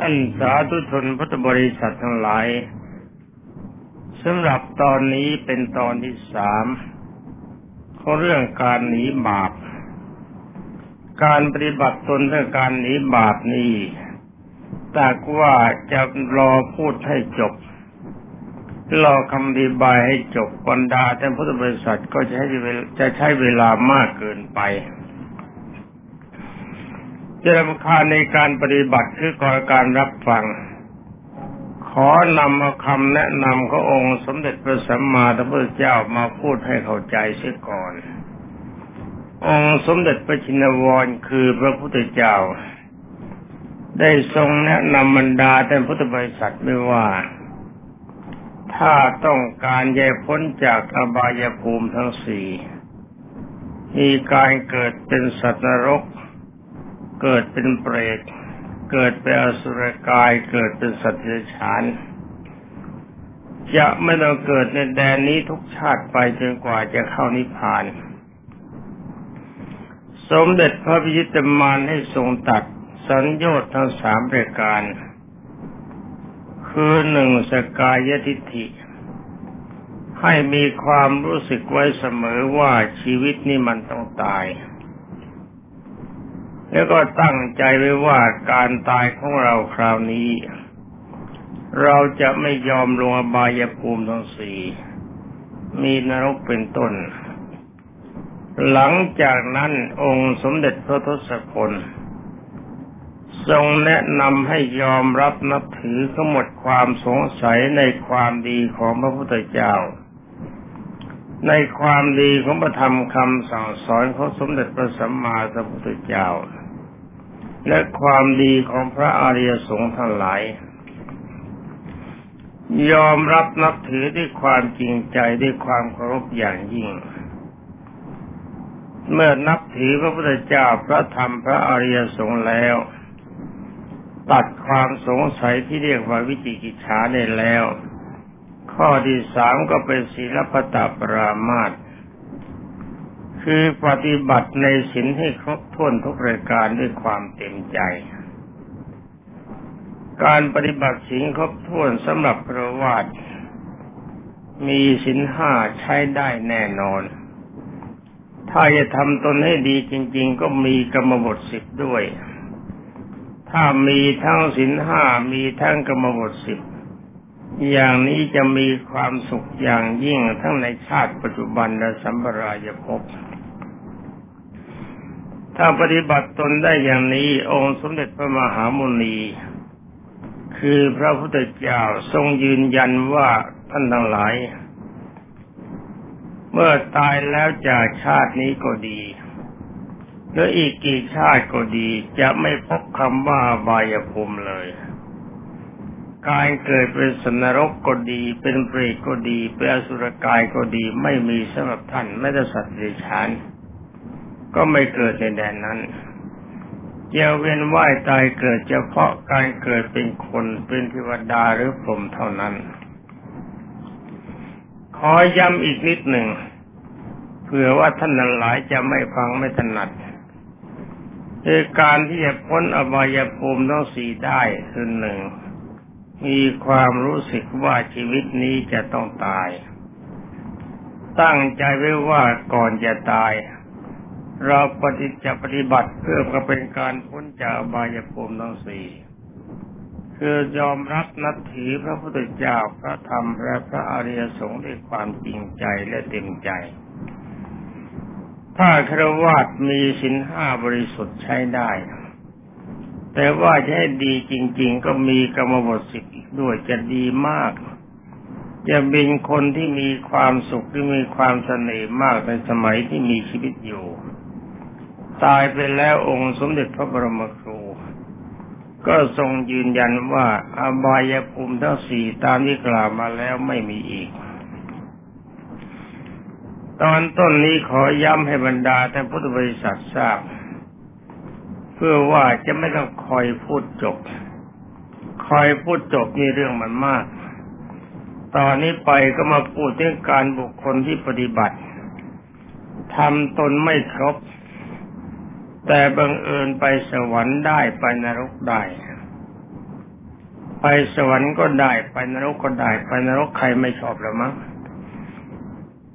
ท่านสาธุชนพุทธบริษัททั้งหลายสำหรับตอนนี้เป็นตอนที่สามของเรื่องการหนีบาป การปฏิบัติตนเรื่องการหนีบาปนี้แต่ว่าจะรอพูดให้จบ รอคำอธิบายให้จบบรรดาท่านพุทธบริษัทก็จะใช้จะใช้เวลามากเกินไป จะรำคาญในการปฏิบัติคือก่อการรับฟัง ขอนำเอาคำแนะนำขององค์สมเด็จพระสัมมาสัมพุทธเจ้ามาพูดให้เข้าใจเสียก่อน องค์สมเด็จพระชินวรคือพระพุทธเจ้า ได้ทรงแนะนำบรรดาแต่พุทธบริษัทไม่ว่า ถ้าต้องการแยกพ้นจากอบายภูมิทั้งสี่มีการเกิดเป็นสัตว์นรก เกิดเป็นเปรต เกิดเป็นอสุรกาย เกิดเป็นสัตว์เดรัจฉานจะไม่ต้องเกิดในแดนนี้ทุกชาติไปจนกว่าจะเข้านิพพาน สมเด็จพระพิจิตรมานให้ทรงตัดสัญญาทั้งสามประการ คือหนึ่งสกายทิฏฐิ ให้มีความรู้สึกไว้เสมอว่าชีวิตนี้มันต้องตาย แล้วก็ตั้งใจไว้ว่าการตายของเราคราวนี้ เราจะไม่ยอมลงอบายภูมิทั้งสี่มีนรกเป็นต้น หลังจากนั้นองค์สมเด็จพระทศพลทรงแนะนำให้ยอมรับนับถือทั้งหมดความสงสัยในความดีของพระพุทธเจ้า ในความดีของพระธรรมคำสั่งสอนของสมเด็จพระสัมมาสัมพุทธเจ้า และความดีของพระอริยสงฆ์ทั้งหลาย ยอมรับนับถือด้วยความจริงใจด้วยความเคารพอย่างยิ่ง เมื่อนับถือพระพุทธเจ้าพระธรรมพระอริยสงฆ์แล้ว ตัดความสงสัยที่เรียกว่าวิจิกิจฉาได้แล้ว ข้อที่สามก็เป็นศีลปตปรามาต คือปฏิบัติในศีลให้ครบถ้วนทุกรายการด้วยความเต็มใจ การปฏิบัติศีลครบถ้วนสำหรับพระวาดมีศีลห้าใช้ได้แน่นอน ถ้าจะทำตนให้ดีจริง ๆ ก็มีกรรมบทสิบด้วย ถ้ามีทั้งศีลห้ามีทั้งกรรมบทสิบอย่างนี้จะมีความสุขอย่างยิ่งทั้งในชาติปัจจุบันและสัมปรายภพ ถ้าปฏิบัติตนได้อย่างนี้ องค์สมเด็จพระมหามุนีคือพระพุทธเจ้าทรงยืนยันว่าท่านทั้งหลาย เมื่อตายแล้วจากชาตินี้ก็ดีหรืออีกกี่ชาติก็ดีจะไม่พบคำว่าบายภูมิเลย การเกิดเป็นสนรกก็ดี เป็นเปรตก็ดี เป็นอสุรกายก็ดี ไม่มีสำหรับท่านไม่ได้สัตว์เดรัจฉาน ก็ไม่เกิดในแดนนั้นจะเวียนว่ายตายเกิดเฉพาะการเกิดเป็นคนเป็นเทวดาหรือพรหมเท่านั้น ขอย้ำอีกนิดหนึ่งเผื่อว่าท่านหลายจะไม่ฟังไม่ถนัดคือการที่จะพ้นอบายภูมิต้องสี่ได้คือหนึ่งมีความรู้สึกว่าชีวิตนี้จะต้องตาย ตั้งใจไว้ว่าก่อนจะตาย เราปฏิจะปฏิบัติเพื่อก็เป็นการพ้นจากบายภูมิทั้งสี่คือยอมรับนับถือพระพุทธเจ้าพระธรรมและพระอริยสงฆ์ด้วยความจริงใจและเต็มใจ ถ้าครวาดมีสินห้าบริสุทธิ์ใช้ได้ แต่ว่าจะให้ดีจริง ๆ ก็มีกรรมบทสิบอีกด้วยจะดีมาก จะเป็นคนที่มีความสุขที่มีความเสน่ห์มากในสมัยที่มีชีวิตอยู่ ตายไปแล้วองค์สมเด็จพระบรมครู ก็ทรงยืนยันว่าอบายภูมิทั้งสี่ตามที่กล่าวมาแล้วไม่มีอีก ตอนต้นนี้ขอย้ำให้บรรดาท่านพุทธบริษัททราบ เพื่อว่าจะไม่ต้องคอยพูดจบ คอยพูดจบมีเรื่องมันมาก ตอนนี้ไปก็มาพูดเรื่องการบุคคลที่ปฏิบัติทำตนไม่ครบ แต่บังเอิญไปสวรรค์ได้ไปนรกได้ ไปสวรรค์ก็ได้ไปนรกก็ได้ ไปนรกใครไม่ชอบหรือมั้ง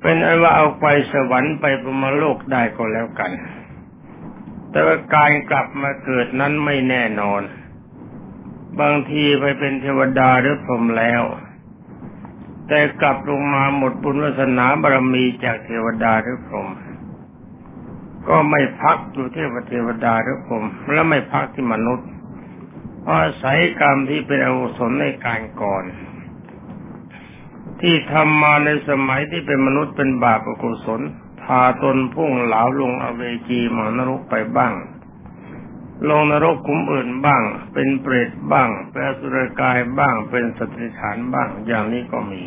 เป็นอันว่าเอาไปสวรรค์ไปพรมโลกได้ก็แล้วกัน แต่ว่าการกลับมาเกิดนั้นไม่แน่นอน บางทีไปเป็นเทวดาหรือพรหมแล้ว แต่กลับลงมาหมดบุญวาสนาบารมีจากเทวดาหรือพรหม ก็ไม่พักอยู่ที่เทวดาหรือพรหมและไม่พักที่มนุษย์อาศัยกรรมที่เป็นอกุศลในการก่อน ที่ทำมาในสมัยที่เป็นมนุษย์เป็นบาปอกุศลพาตนพุ่งเหลาลงอเวจีมานรกไปบ้าง ลงนรกคุ้มอื่นบ้าง เป็นเปรตบ้าง เป็นสุรกายบ้าง เป็นสติฐานบ้าง อย่างนี้ก็มี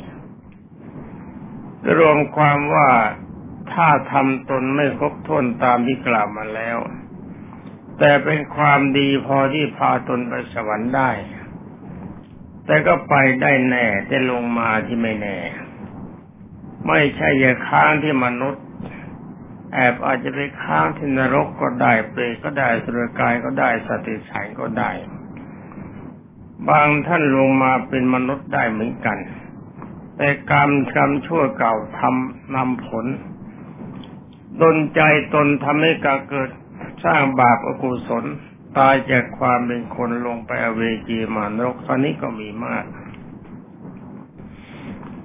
รวมความว่า ถ้าทำตนไม่ครบถ้วนตามที่กล่าวมาแล้ว แต่เป็นความดีพอที่พาตนไปสวรรค์ได้ แต่ก็ไปได้แน่แต่ลงมาที่ไม่แน่ ไม่ใช่อย่าค้างที่มนุษย์ แอบอาจจะไปค้างที่นรกก็ได้เปรตก็ได้สุรกายก็ได้สติสัยก็ได้ บางท่านลงมาเป็นมนุษย์ได้เหมือนกันแต่กรรมกรรมชั่วเก่าทำนำผล ดนใจตนทำให้การเกิดสร้างบาปอกุศล ตายจากความเป็นคนลงไปอเวจีมานรกตอนนี้ก็มีมาก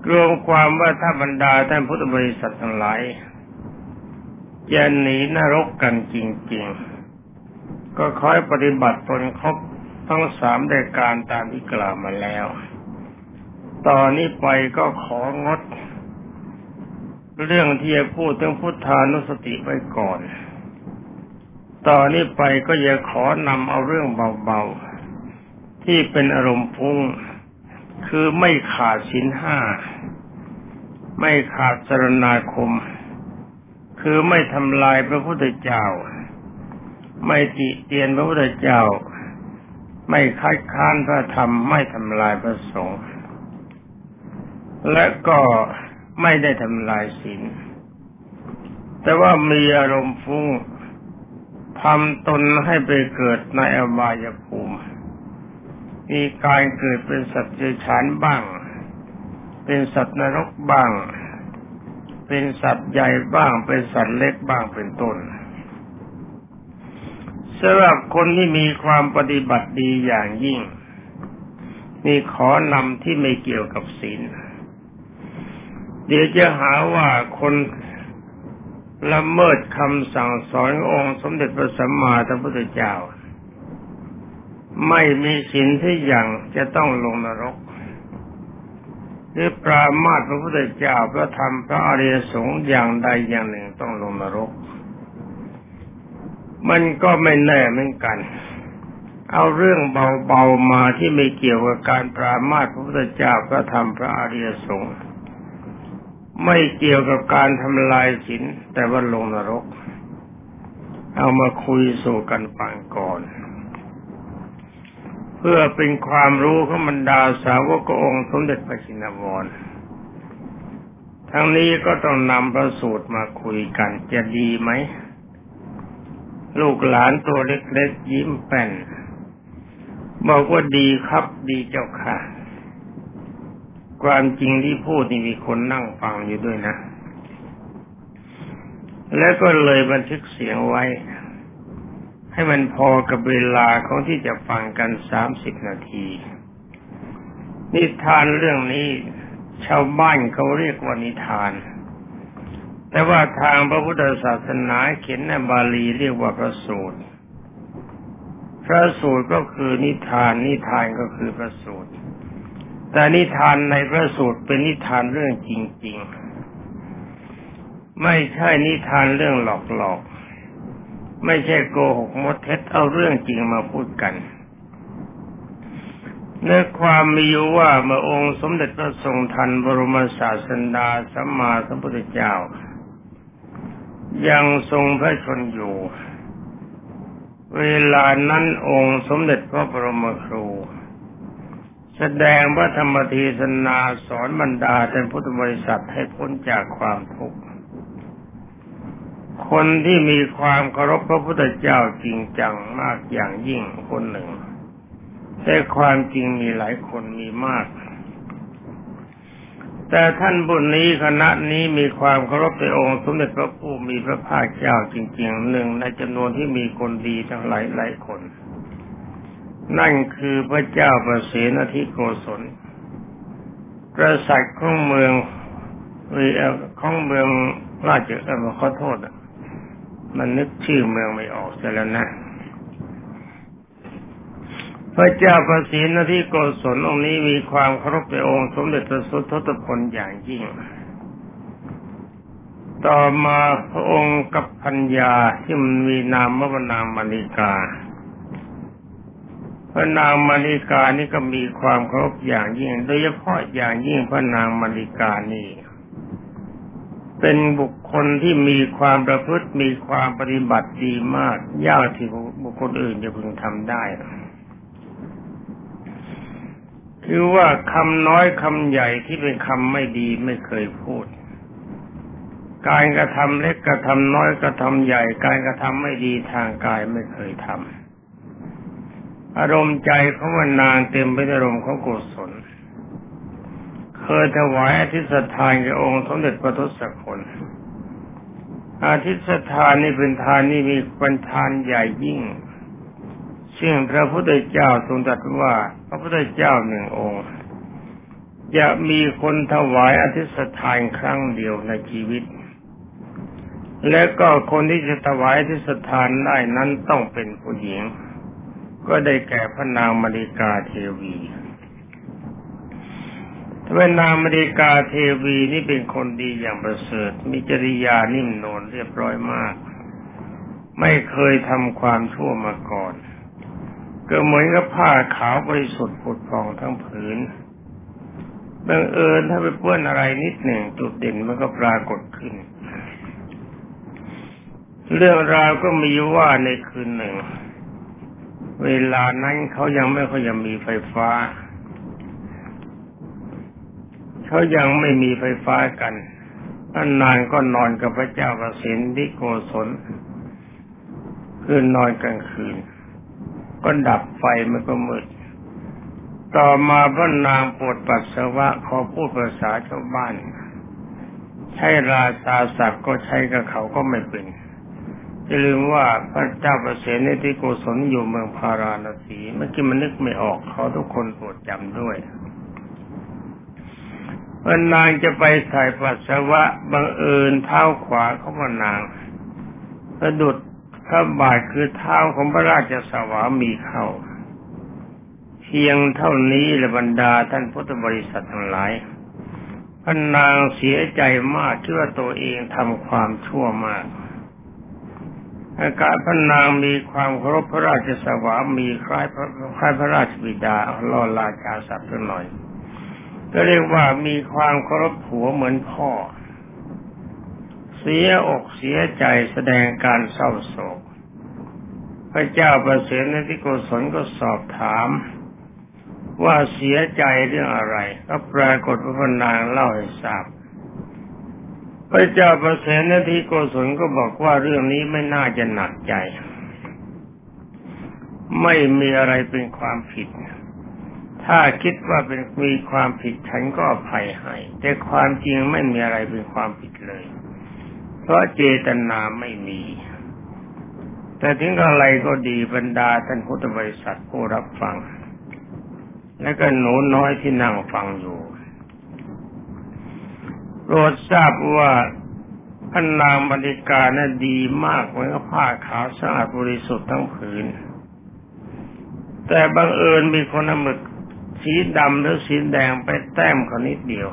รวมความว่าถ้าบรรดาท่านพุทธบริษัททั้งหลายจะหนีนรกกันจริง ๆ ก็คอยปฏิบัติตนครบทั้งสามรายการตามที่กล่าวมาแล้ว ตอนนี้ไปก็ของด เรื่องที่จะพูดถึงพุทธานุสติไว้ก่อนต่อนนี้ไปก็จะขอนำเอาเรื่องเบาๆ ที่เป็นอารมณ์พุ่ง คือไม่ขาดสินห้า ไม่ขาดสรณาคม คือไม่ทำลายพระพุทธเจ้า ไม่ติเตียนพระพุทธเจ้า ไม่คัดค้านพระธรรม ไม่ทำลายพระสงฆ์และก็ ไม่ได้ทำลายศีลแต่ว่ามีอารมณ์ฟุ้งทำตนให้ไปเกิดในอบายภูมิ มีการเกิดเป็นสัตว์เดรัจฉานบ้าง เป็นสัตว์นรกบ้าง เป็นสัตว์ใหญ่บ้าง เป็นสัตว์เล็กบ้างเป็นต้นสำหรับคนที่มีความปฏิบัติดีอย่างยิ่ง มีขอนำที่ไม่เกี่ยวกับศีล เดี๋ยวจะหาว่าคนละเมิดคำสั่งสอนองค์สมเด็จพระสัมมาสัมพุทธเจ้า ไม่มีสินที่อย่างจะต้องลงนรก หรือปรามาสพระพุทธเจ้าพระธรรมพระอริยสงฆ์อย่างใดอย่างหนึ่งต้องลงนรก มันก็ไม่แน่เหมือนกัน เอาเรื่องเบาๆมาที่ไม่เกี่ยวกับการปรามาสพระพุทธเจ้าพระธรรมพระอริยสงฆ์ ไม่เกี่ยวกับการทำลายศีลแต่ว่าลงนรก เอามาคุยสู่กันฟังก่อน เพื่อเป็นความรู้ของบรรดาสาวกองค์สมเด็จพระชินวรทั้งนี้ก็ต้องนำพระสูตรมาคุยกันจะดีไหม ลูกหลานตัวเล็กๆยิ้มแป้น บอกว่าดีครับดีเจ้าค่ะ ความจริงที่พูดนี่มีคนนั่งฟังอยู่ด้วยนะ แล้วก็เลยบันทึกเสียงไว้ ให้มันพอกับเวลาของที่จะฟังกันสามสิบนาทีนิทานเรื่องนี้ชาวบ้านเขาเรียกว่านิทาน แต่ว่าทางพระพุทธศาสนาเขียนในบาลีเรียกว่าพระสูตร พระสูตรก็คือนิทาน นิทานก็คือพระสูตร แต่นิทานในพระสูตรเป็นนิทานเรื่องจริง ๆ ไม่ใช่นิทานเรื่องหลอกๆ ไม่ใช่โกหกมดเท็จเอาเรื่องจริงมาพูดกันเนื้อความมีอยู่ว่าเมื่อองค์สมเด็จพระทรงทันบรมศาสดาสัมมาสัมพุทธเจ้า ยังทรงพระชนอยู่ เวลานั้นองค์สมเด็จพระบรมครู แสดงพระธรรมเทศนาสอนบรรดาท่านพุทธบริษัทให้พ้นจากความทุกข์ คนที่มีความเคารพพระพุทธเจ้าจริงจังมากอย่างยิ่งคนหนึ่ง แต่ความจริงมีหลายคนมีมาก แต่ท่านบุญนี้คณะนี้มีความเคารพในองค์สมเด็จพระผู้มีพระภาคเจ้าจริงๆหนึ่งในจำนวนที่มีคนดีทั้งหลายหลายคน นั่นคือพระเจ้าประเสนทิโกศลกษัตริย์ของเมืองวีของเมืองราชเออขอโทษมันนึกชื่อเมืองไม่ออกแต่แล้วนะพระเจ้าประสิทธิ์ที่โกศลองค์นี้มีความเคารพในองค์สมเด็จพระสุทธพลอย่างยิ่ง ต่อมาพระองค์กับพัญญาที่มันมีนามว่านางมาริกา พระนางมาริกานี่ก็มีความเคารพอย่างยิ่ง โดยเฉพาะอย่างยิ่งพระนางมาริกานี่ เป็นบุคคลที่มีความประพฤติมีความปฏิบัติดีมาก ยากที่บุคคลอื่นจะพึงทำได้คือว่าคำน้อยคำใหญ่ที่เป็นคำไม่ดีไม่เคยพูด การกระทำเล็กกระทำน้อยกระทำใหญ่ การกระทำไม่ดีทางกายไม่เคยทำ อารมณ์ใจของวันนางเต็มไปด้วยอารมณ์ของกุศล เคยถวายอาทิตย์ทานแก่องค์สมเด็จพระทศกุลอาทิตย์ทานนี่เป็นทานนี่มีเป็นทานใหญ่ยิ่ง ซึ่งพระพุทธเจ้าทรงตรัสว่า พระพุทธเจ้าหนึ่งองค์จะมีคนถวายอาทิตย์ทานครั้งเดียวในชีวิต และก็คนที่จะถวายอาทิตย์ทานได้นั้นต้องเป็นผู้หญิง ก็ได้แก่พระนางมริกาเทวีเวนางมริกาเทวีนี่เป็นคนดีอย่างประเสริฐ มีจริยานิ่มนวลเรียบร้อยมาก ไม่เคยทำความชั่วมาก่อน ก็เหมือนกับผ้าขาวบริสุทธิ์ผุดผ่องทั้งผืนบังเอิญถ้าไปเปื้อนอะไรนิดหนึ่งจุดเด่นมันก็ปรากฏขึ้น เรื่องราวก็มีว่าในคืนหนึ่ง เวลานั้นเขายังไม่ค่อยจะมีไฟฟ้า เขายังไม่มีไฟฟ้ากันท่านนานก็นอนกับพระเจ้าประสิทธิโกศลคืนนอนกลางคืน ก็ดับไฟมันก็มืด ต่อมาพระนางปวดปัสสาวะขอพูดภาษาชาวบ้าน ใช้ราชาศัพท์ก็ใช้กับเขาก็ไม่เป็น จะลืมว่าพระเจ้าประเสนที่โกศลอยู่เมืองพาราณสีเมื่อกี้มันนึกไม่ออกเขาทุกคนโปรดจำด้วยเมื่อนางจะไปใส่ปัสสาวะบังเอิญเท้าขวาเของพนางสะดุดพระบาทคือเท้าของพระราชสวามีเข้า เพียงเท่านี้ละบรรดาท่านพุทธบริษัททั้งหลายพระนางเสียใจมากที่ว่าตัวเองทำความชั่วมาก อาการพระนางมีความเคารพพระราชสวามีคล้ายพระคล้ายพระราชบิดาลอลาชาศัพท์หน่อย ก็เรียกว่ามีความเคารพผัวเหมือนพ่อ เสียอกเสียใจแสดงการเศร้าโศก พระเจ้าประเสริฐในที่โกศลก็สอบถามว่าเสียใจเรื่องอะไร ก็ปรากฏว่าพนางเล่าให้ทราบ พระเจ้าประเสนทีโกศลก็บอกว่าเรื่องนี้ไม่น่าจะหนักใจ ไม่มีอะไรเป็นความผิด ถ้าคิดว่าเป็นมีความผิดฉันก็อภัยให้แต่ความจริงไม่มีอะไรเป็นความผิดเลย เพราะเจตนาไม่มี แต่ถึงอะไรก็ดีบรรดาท่านพุทธบริษัทผู้รับฟัง และก็หนูน้อยที่นั่งฟังอยู่ รดทราบว่าพระนางบริการน่ะดีมากเหมือนผ้าขาวสะอาดบริสุทธิ์ทั้งผืน แต่บังเอิญมีคนเอาหมึกสีดำหรือสีแดงไปแต้มเขานิดเดียว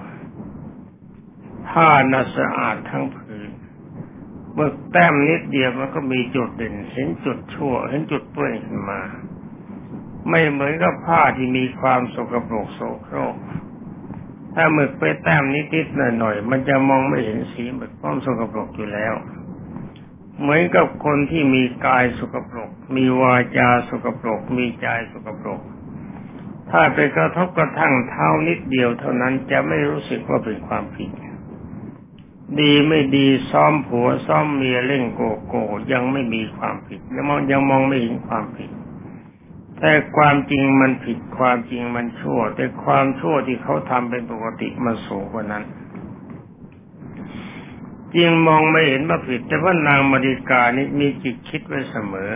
ผ้าน่ะสะอาดทั้งผืนเมื่อแต้มนิดเดียวมันก็มีจุดเด่นเห็นจุดชั่วเห็นจุดเปื้อนขึ้นมา ไม่เหมือนกับผ้าที่มีความสกปรกโสโครก ถ้าหมึกไปแต้มนิดๆหน่อยๆมันจะมองไม่เห็นสีหมึกเพราะสกปรกอยู่แล้ว เหมือนกับคนที่มีกายสกปรก มีวาจาสกปรก มีใจสกปรก ถ้าไปกระทบกระทั่งเท้านิดเดียวเท่านั้นจะไม่รู้สึกว่าเป็นความผิดดีไม่ดีซ้อมผัวซ้อมเมียเล่นโกโก้ยังไม่มีความผิดยังมองยังมองไม่เห็นความผิด แต่ความจริงมันผิดความจริงมันชั่ว แต่ความชั่วที่เขาทำเป็นปกติมันสูงกว่านั้นจริงมองไม่เห็นว่าผิด แต่ว่านางมาริกานี่มีจิตคิดไว้เสมอ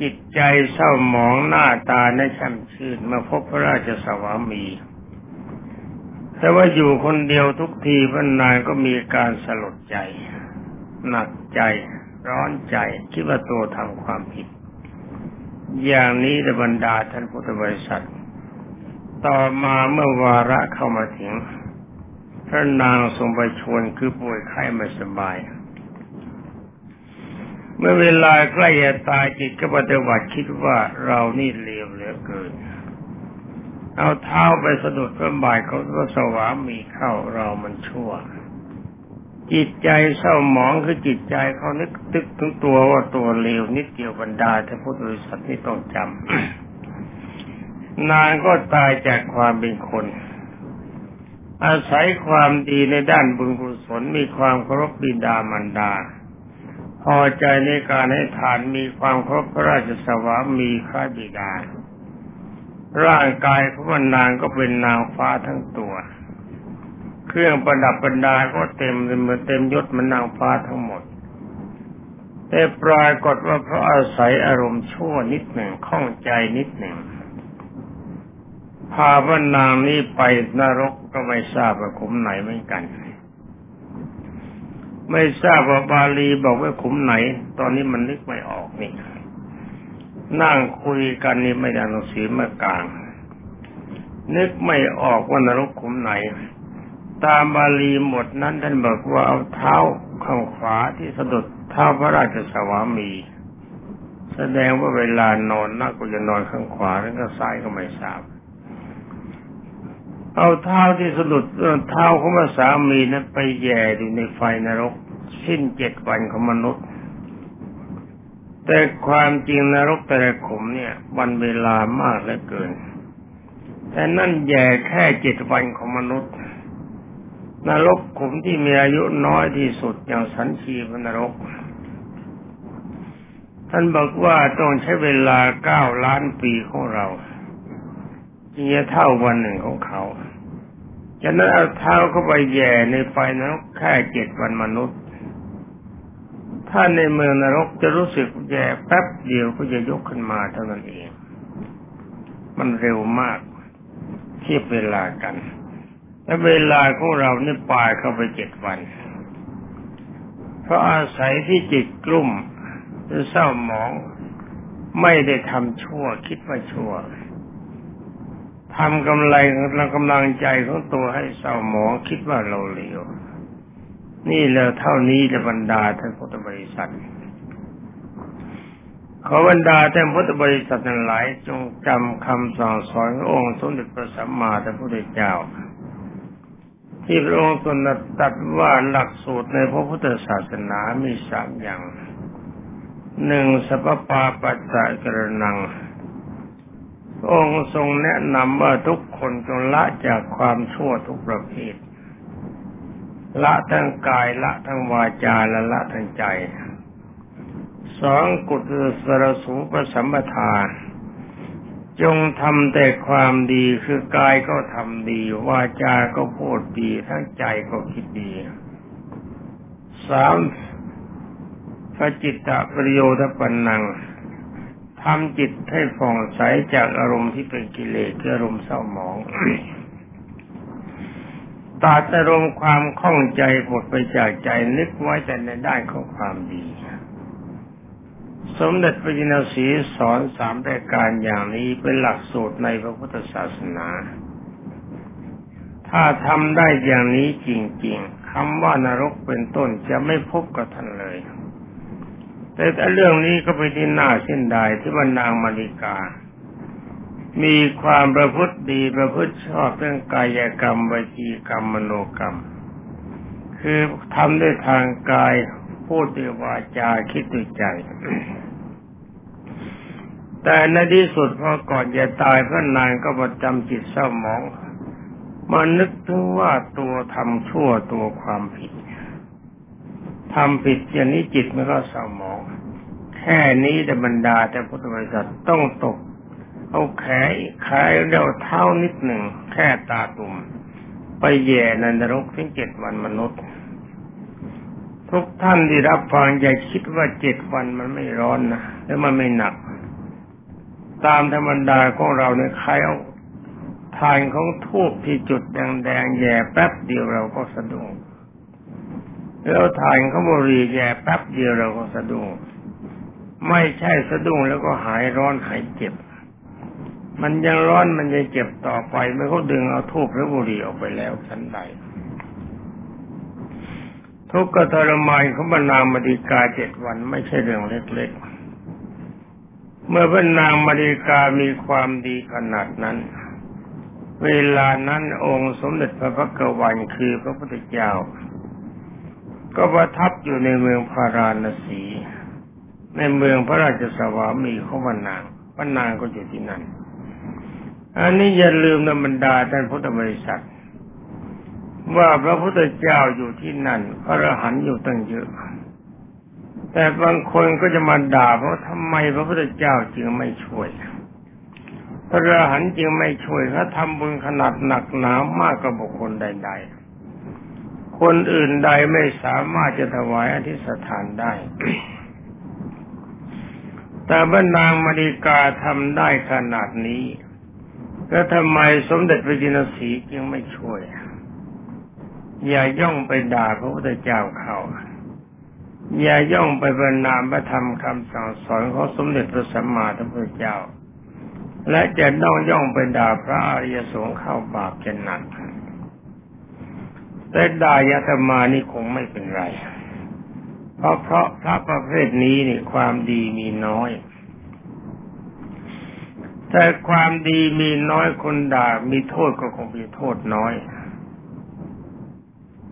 จิตใจเศร้าหมองหน้าตาในช่ำชื่นมาพบพระราชสวามี แต่ว่าอยู่คนเดียวทุกทีพระนางก็มีการสลดใจ หนักใจ ร้อนใจ คิดว่าตัวทำความผิด อย่างนี้ในบรรดาท่านพุทธบริษัท ต่อมาเมื่อวาระเข้ามาถึงพระนางทรงไปชวนคือป่วยไข้ไม่สบาย เมื่อเวลาใกล้จะตายจิตก็ปฏิบัติคิดว่าเรานี่เลวเหลือเกิน เอาเท้าไปสะดุดพระบาทเขาก็สวามีเข้าเรามันชั่ว จิตใจเศร้าหมองคือจิตใจเขานึกตึกถึงตัวว่าตัวเลวนิดเดียวบรรดาท่านพุทธบริษัทนี่ต้องจำนางก็ตายจากความเป็นคน อาศัยความดีในด้านบุญกุศลมีความเคารพบิดามารดา พอใจในการให้ทานมีความเคารพพระราชสวามีข้าบิดา ร่างกายของนางก็เป็นนางฟ้าทั้งตัว เครื่องประดับบรรดาก็เต็มเหมือนเต็มยศมันนางฟ้าทั้งหมด แต่ปรากฏว่าเพราะอาศัยอารมณ์ชั่วนิดหนึ่งข้องใจนิดหนึ่งพาพระนางนี้ไปนรกก็ไม่ทราบว่าขุมไหนเหมือนกัน ไม่ทราบว่าบาลีบอกว่าขุมไหน ตอนนี้มันนึกไม่ออกนี่นั่งคุยกันนี่ไม่ได้หนังสือมากลาง นึกไม่ออกว่านรกขุมไหน ตามบาลีหมดนั้นท่านบอกว่าเอาเท้าข้างขวาที่สะดุดเท้าพระราชสวามี แสดงว่าเวลานอนน่าก็จะนอนข้างขวาแล้วก็ซ้ายก็ไม่ทราบเอาเท้าที่สะดุดเท้าของพระสามีนั้นไปแย่อยู่ในไฟนรก สิ้นเจ็ดวันของมนุษย์ แต่ความจริงนรกแต่ละขุมเนี่ยวันเวลามากเหลือเกิน แต่นั่นแย่แค่เจ็ดวันของมนุษย์ นรกขุมที่มีอายุน้อยที่สุดอย่างสันชีพนรก ท่านบอกว่าต้องใช้เวลาเก้าล้านปีของเราจึงจะเท่าวันหนึ่งของเขาฉะนั้นเอาเท้าเข้าไปแย่ในไฟนรกแค่เจ็ดวันมนุษย์ ถ้าในเมืองนรกจะรู้สึกแย่แป๊บเดียวก็จะยกขึ้นมาเท่านั้นเอง มันเร็วมากเทียบเวลากัน และเวลาของเรานี่ปายเข้าไปเจ็ดวัน เพราะอาศัยที่จิตกลุ่มหรือเศร้าหมอง ไม่ได้ทำชั่ว คิดว่าชั่วทำกำไรเรากำลังใจของตัวให้เศร้าหมองคิดว่าเราเลวนี่แล้วเท่านี้จะบรรดาท่านพุทธบริษัทขอบรรดาท่านพุทธบริษัททั้งหลายจงจำคำสั่งสอนขององค์สมเด็จพระสัมมาสัมพุทธเจ้า ที่พระองค์ทรงตรัสว่าหลักสูตรในพระพุทธศาสนามีสามอย่างหนึ่งสัพปาปัสสะกระนัง องค์ทรงแนะนำว่าทุกคนจงละจากความชั่วทุกประเภท ละทั้งกายละทั้งวาจาและละทั้งใจ สองกุศลสรสูปสัมปทา จงทำแต่ความดีคือกายก็ทำดีวาจาก็พูดดีทั้งใจก็คิดดีสามพระจิตตประโยชน์ปันนังทำจิตให้ฟ่องใสจากอารมณ์ที่เป็นกิเลสคืออารมณ์เศร้าหมองตัดอารมณ์ความข้องใจหมดไปจากใจนึกไว้แต่ในด้านของความดี สมเด็จพระจินสีสอนสามรายการอย่างนี้เป็นหลักสูตรในพระพุทธศาสนา ถ้าทำได้อย่างนี้จริงๆคำว่านรกเป็นต้นจะไม่พบกับท่านเลย แต่เรื่องนี้ก็เป็นที่น่าเส้นดายที่ว่านางมาริกา มีความประพฤติดีประพฤติชอบเรื่องกายกรรมวิจีกรรมมโนกรรม คือทำด้วยทางกายพูดด้วยวาจาคิดด้วยใจ แต่ในที่สุดพอก่อนจะตายพระนางก็ประจำจิตเศร้าหมองมานึกถึงว่าตัวทำชั่วตัวความผิดทำผิดอย่างนี้จิตมันก็เศร้าหมอง แค่นี้แต่บรรดาแต่พุทธบริษัทต้องตก เอาแขนขายเดียวเท้านิดหนึ่งแค่ตาตุ่มไปแย่ในนรกถึงเจ็ดวันมนุษย์ ทุกท่านที่รับฟังอย่าคิดว่าเจ็ดวันมันไม่ร้อนนะแล้วมันไม่หนัก ตามธรรมดาของเราเนี่ยใครเอาทานของทูบที่จุดแดงๆแย่แป๊บเดียวเราก็สะดุ้งแล้วทานของบุหรี่แย่แป๊บเดียวเราก็สะดุ้งไม่ใช่สะดุ้งแล้วก็หายร้อนหายเจ็บ มันยังร้อนมันยังเจ็บต่อไปเมื่อเขาดึงเอาทูบหรือบุหรี่ออกไปแล้วชั้นใดทุกข์กทรมานของบรรนางมดีกาเจ็ดวันไม่ใช่เรื่องเล็กๆ เมื่อบรรนางมาดีกามีความดีขนาดนั้น เวลานั้นองค์สมเด็จพระพักวันคือพระพุทธเจ้า ก็ประทับอยู่ในเมืองพาราณสี ในเมืองพระราชสวามีของพระนางพระนางก็อยู่ที่นั่น อันนี้อย่าลืมนะบรรดาท่านพุทธบริษัท ว่าพระพุทธเจ้าอยู่ที่นั่น พระอรหันต์อยู่ตั้งเยอะ แต่บางคนก็จะมาด่าเพราะทำไมพระพุทธเจ้าจึงไม่ช่วย พระอรหันต์จึงไม่ช่วยเขาทำบุญขนาดหนักหนามากกว่าบุคคลใด ๆ คนอื่นใดไม่สามารถจะถวายอธิษฐานได้ แต่บรรนางมณีกาทำได้ขนาดนี้ก็ทำไมสมเด็จพระจินสีจึงไม่ช่วย อย่าย่องไปด่าพระพุทธเจ้าเขา อย่าย่องไปบรรนามพระธรรมคำสั่งสอนของสมเด็จพระสัมมาสัมพุทธเจ้า และจะน้องย่องไปด่าพระอริยสงฆ์เข้าบาปจะหนักแต่ด่ายาธมานี่คงไม่เป็นไร เพราะเพราะพระประเภทนี้นี่ความดีมีน้อยแต่ความดีมีน้อยคนด่ามีโทษก็คงมีโทษน้อย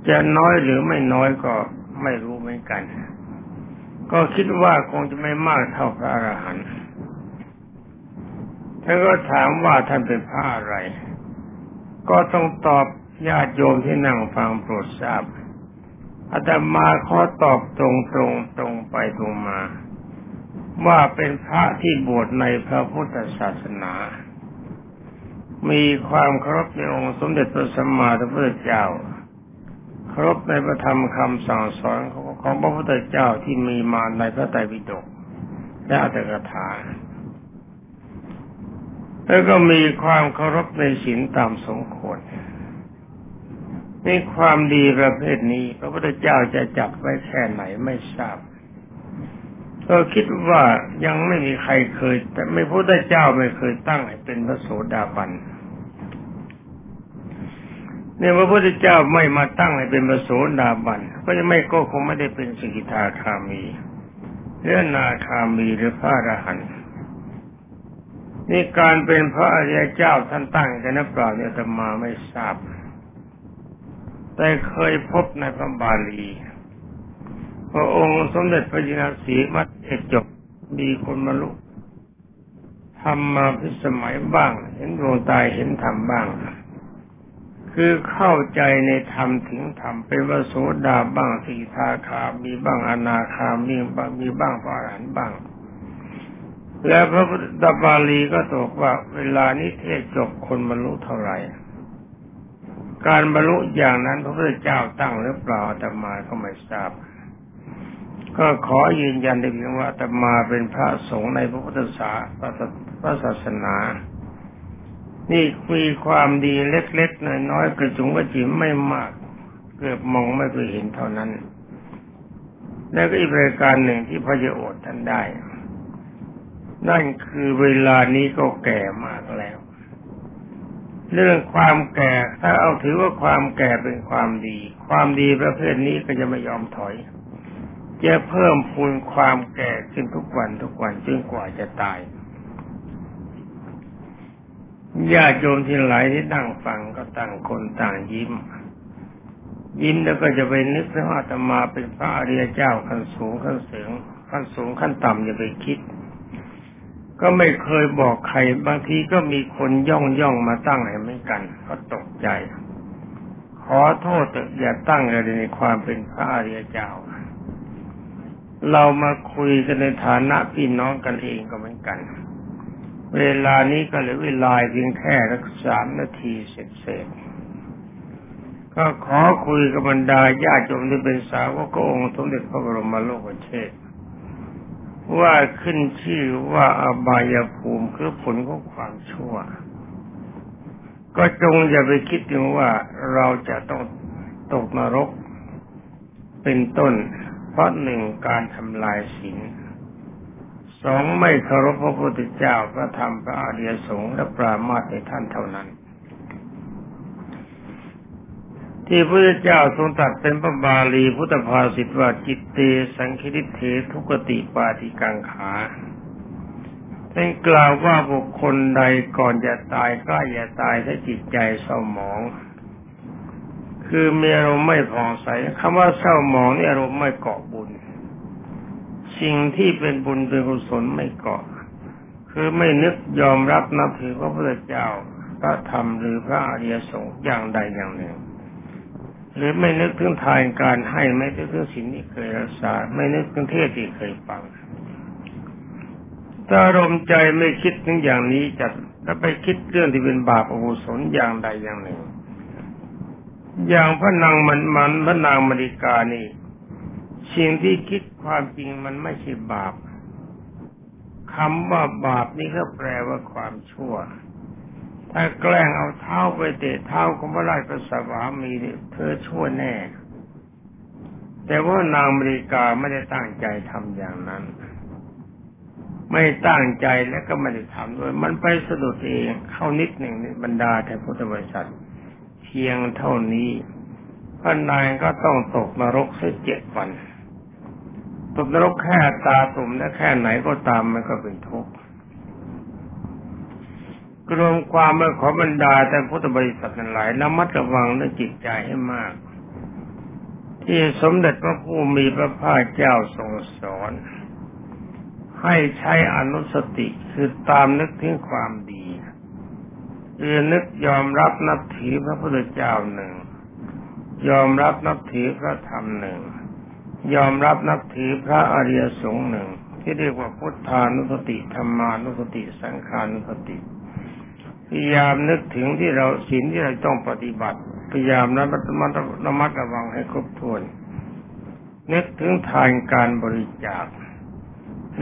จะน้อยหรือไม่น้อยก็ไม่รู้เหมือนกัน ก็คิดว่าคงจะไม่มากเท่าพระอรหันต์ท่านก็ถามว่าท่านเป็นพระอะไร ก็ต้องตอบญาติโยมที่นั่งฟังโปรดทราบอาตมาขอตอบตรงตรงตรงไปตรงมา ว่าเป็นพระที่บวชในพระพุทธศาสนา มีความเคารพในองค์สมเด็จพระสัมมาสัมพุทธเจ้า คารพในพระธรรมคำสั่งสอนของพระพุทธเจ้าที่มีมาในพระไตรปิฎกและอัตถกถา แล้วก็มีความเคารพในศีลตามสมควรในความดีประเภทนี้ พระพุทธเจ้าจะจับไว้แค่ไหนไม่ทราบก็คิดว่ายังไม่มีใครเคย แต่ไม่พระพุทธเจ้าไม่เคยตั้งให้เป็นพระโสดาบันเเนี่ยพระพุทธเจ้าไม่มาตั้งให้เป็นพระโสดาบันก็จะไม่ก็คงไม่ได้เป็นสกิทาคามีหรือนาคามีหรือพระอรหันต์นี่การเป็นพระอริยเจ้าท่านตั้งกันนะเปล่าเนี่ยธรรมาไม่ทราบ แต่เคยพบในพระบาลีพระองค์สมเด็จพระจินสีมัดเอกจบมีคนมาลุกทำมาพิสมัยบ้าง เห็นดวงตายเห็นธรรมบ้าง คือเข้าใจในธรรมถึงธรรมเป็นวโสดาบ้างสีทาคามีบ้างอนาคามีบ้างมีบ้างพระอรหันต์บ้าง และพระพุทธบาลีก็ตกว่าเวลานี้เทศจบคนบรรลุเท่าไหร่ การบรรลุอย่างนั้นพระพุทธเจ้าตั้งหรือเปล่าอาตมาก็ไม่ทราบ ก็ขอยืนยันได้เพียงว่าอาตมาเป็นพระสงฆ์ในพระพุทธศาพระศาสนา นี่มีความดีเล็กๆน้อยๆกระจุงกระจิ๋มไม่มาก เกือบมองไม่เคยเห็นเท่านั้น แล้วก็อีกรายการหนึ่งที่พระเยโอษท่านได้ นั่นคือเวลานี้ก็แก่มากแล้ว เรื่องความแก่ถ้าเอาถือว่าความแก่เป็นความดี ความดีประเภทนี้ก็จะไม่ยอมถอย จะเพิ่มพูนความแก่ขึ้นทุกวันทุกวันจนกว่าจะตาย ญาติโยมที่หลายที่นั่งฟังก็ต่างคนต่างยิ้ม ยิ้มแล้วก็จะไปนึกว่าอาตมาเป็นพระอริยเจ้าขั้นสูงขั้นเสูงขั้นสูงขั้นต่ำอย่าไปคิด ก็ไม่เคยบอกใครบางทีก็มีคนย่องย่องมาตั้งให้เหมือนกัน ก็ตกใจ ขอโทษอย่าตั้งอะไรในความเป็นพระอริยเจ้า เรามาคุยกันในฐานะพี่น้องกันเองก็เหมือนกัน เวลานี้ก็เหลือเวลาเพียงแค่รักสามนาทีเสร็จเสร็จก็ขอคุยกับบรรดาญาติโยมที่เป็นสาวกองค์สมเด็จพระบรมโลกเชษว่าขึ้นชื่อว่าอบายภูมิคือผลของความชั่ว ก็จงอย่าไปคิดถึงว่าเราจะต้องตกนรกเป็นต้น เพราะหนึ่งการทำลายศีล สองไม่เคารพพระพุทธเจ้าพระธรรมพระอริยสงฆ์และปรามาสในท่านเท่านั้น ที่พระพุทธเจ้าทรงตัดเป็นพระบาลีพุทธภาษิตว่าจิตเตสังคิริเททุกติปาติกังขาท่านกล่าวว่าบุคคลใดก่อนจะตายใกล้จะตายถ้าจิตใจเศร้าหมอง คือมีอารมณ์ไม่ผ่องใสคำว่าเศร้าหมองนี่อารมณ์ไม่เกาะบุญ สิ่งที่เป็นบุญเป็นกุศลไม่เกาะ คือไม่นึกยอมรับนับถือพระพุทธเจ้า พระธรรมหรือพระอริยสงฆ์อย่างใดอย่างหนึ่ง หรือไม่นึกถึงทานการให้ไม่นึกถึงสิ่งที่เคยรักษาไม่นึกถึงเทศที่เคยฟังถ้าอารมณ์ใจไม่คิดถึงอย่างนี้จะแล้วไปคิดเรื่องที่เป็นบาปอกุศลอย่างใดอย่างหนึ่ง อย่างพระนางมันมันพระนางมริกานี่ สิ่งที่คิดความจริงมันไม่ใช่บาปคำว่าบาปนี่ก็แปลว่าความชั่ว ถ้าแกล้งเอาเท้าไปเตะเท้าของพระราชสวามีเธอชั่วแน่ แต่ว่านางอเมริกาไม่ได้ตั้งใจทำอย่างนั้น ไม่ตั้งใจและก็ไม่ได้ทำด้วย มันไปสะดุดเองเข้านิดหนึ่งบรรดาแต่พุทธบริษัท เพียงเท่านี้พระนายก็ต้องตกนรกสักเจ็ดวัน ตกนรกแค่ตาตุ่มและแค่ไหนก็ตามมันก็เป็นทุกข์รวมความเมื่อขอบรรดาแต่พุทธบริษัททั้งหลายระมัดระวังในจิตใจให้มาก ที่สมเด็จพระผู้มีพระภาคเจ้าทรงสอน ให้ใช้อนุสติคือตามนึกถึงความดีคือนึกยอมรับนับถือพระพุทธเจ้าหนึ่ง ยอมรับนับถือพระธรรมหนึ่ง ยอมรับนับถือพระอริยสงฆ์หนึ่ง ที่เรียกว่าพุทธานุสติธรรมานุสติสังขานุสติพยายามนึกถึงที่เราศีลที่เราต้องปฏิบัติ พยายามระมัดระมัดระวังให้ครบถ้วน นึกถึงทานการบริจาค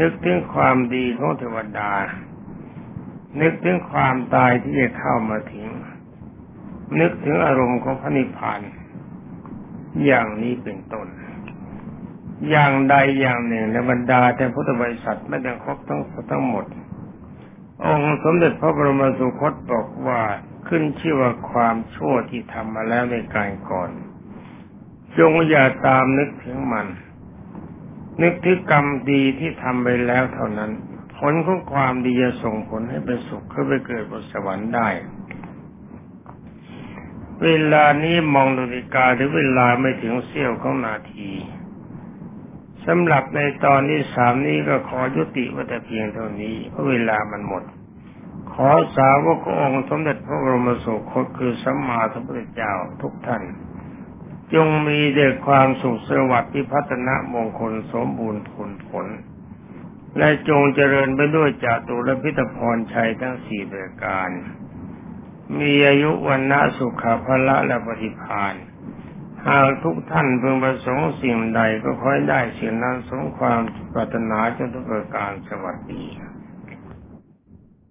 นึกถึงความดีของเทวดา นึกถึงความตายที่จะเข้ามาถึง นึกถึงอารมณ์ของพระนิพพานอย่างนี้เป็นต้น อย่างใดอย่างหนึ่งในบรรดาแต่พุทธบริษัทไม่ได้ครบทั้งทั้งหมด องค์สมเด็จพระบรมสุคตบอกว่าขึ้นชื่อว่าความชั่วที่ทำมาแล้วในการก่อน จงอย่าตามนึกถึงมัน นึกถึงกรรมดีที่ทำไปแล้วเท่านั้น ผลของความดีจะส่งผลให้ไปสุขขึ้นไปเกิดบนสวรรค์ได้ เวลานี้มองนาฬิกาหรือเวลาไม่ถึงเสี้ยวของนาที สำหรับในตอนที่สามนี้ก็ขอยุติว่าแต่เพียงเท่านี้เพราะเวลามันหมด ขอสาวกองค์สมเด็จพระบรมสุคตคือสัมมาสัมพุทธเจ้าทุกท่าน จงมีเด็กความสุขสวัสดิ์พิพัฒนะมงคลสมบูรณ์ผลผล และจงเจริญไปด้วยจาตุรพิธพรชัยทั้งสี่ประการ มีอายุวันนะสุขภาละและปฏิพาน หากทุกท่านเพิ่งประสงค์สิ่งใดก็ค่อยได้สิ่งนั้นสมความปรารถนาจนทุกประการสวัสดี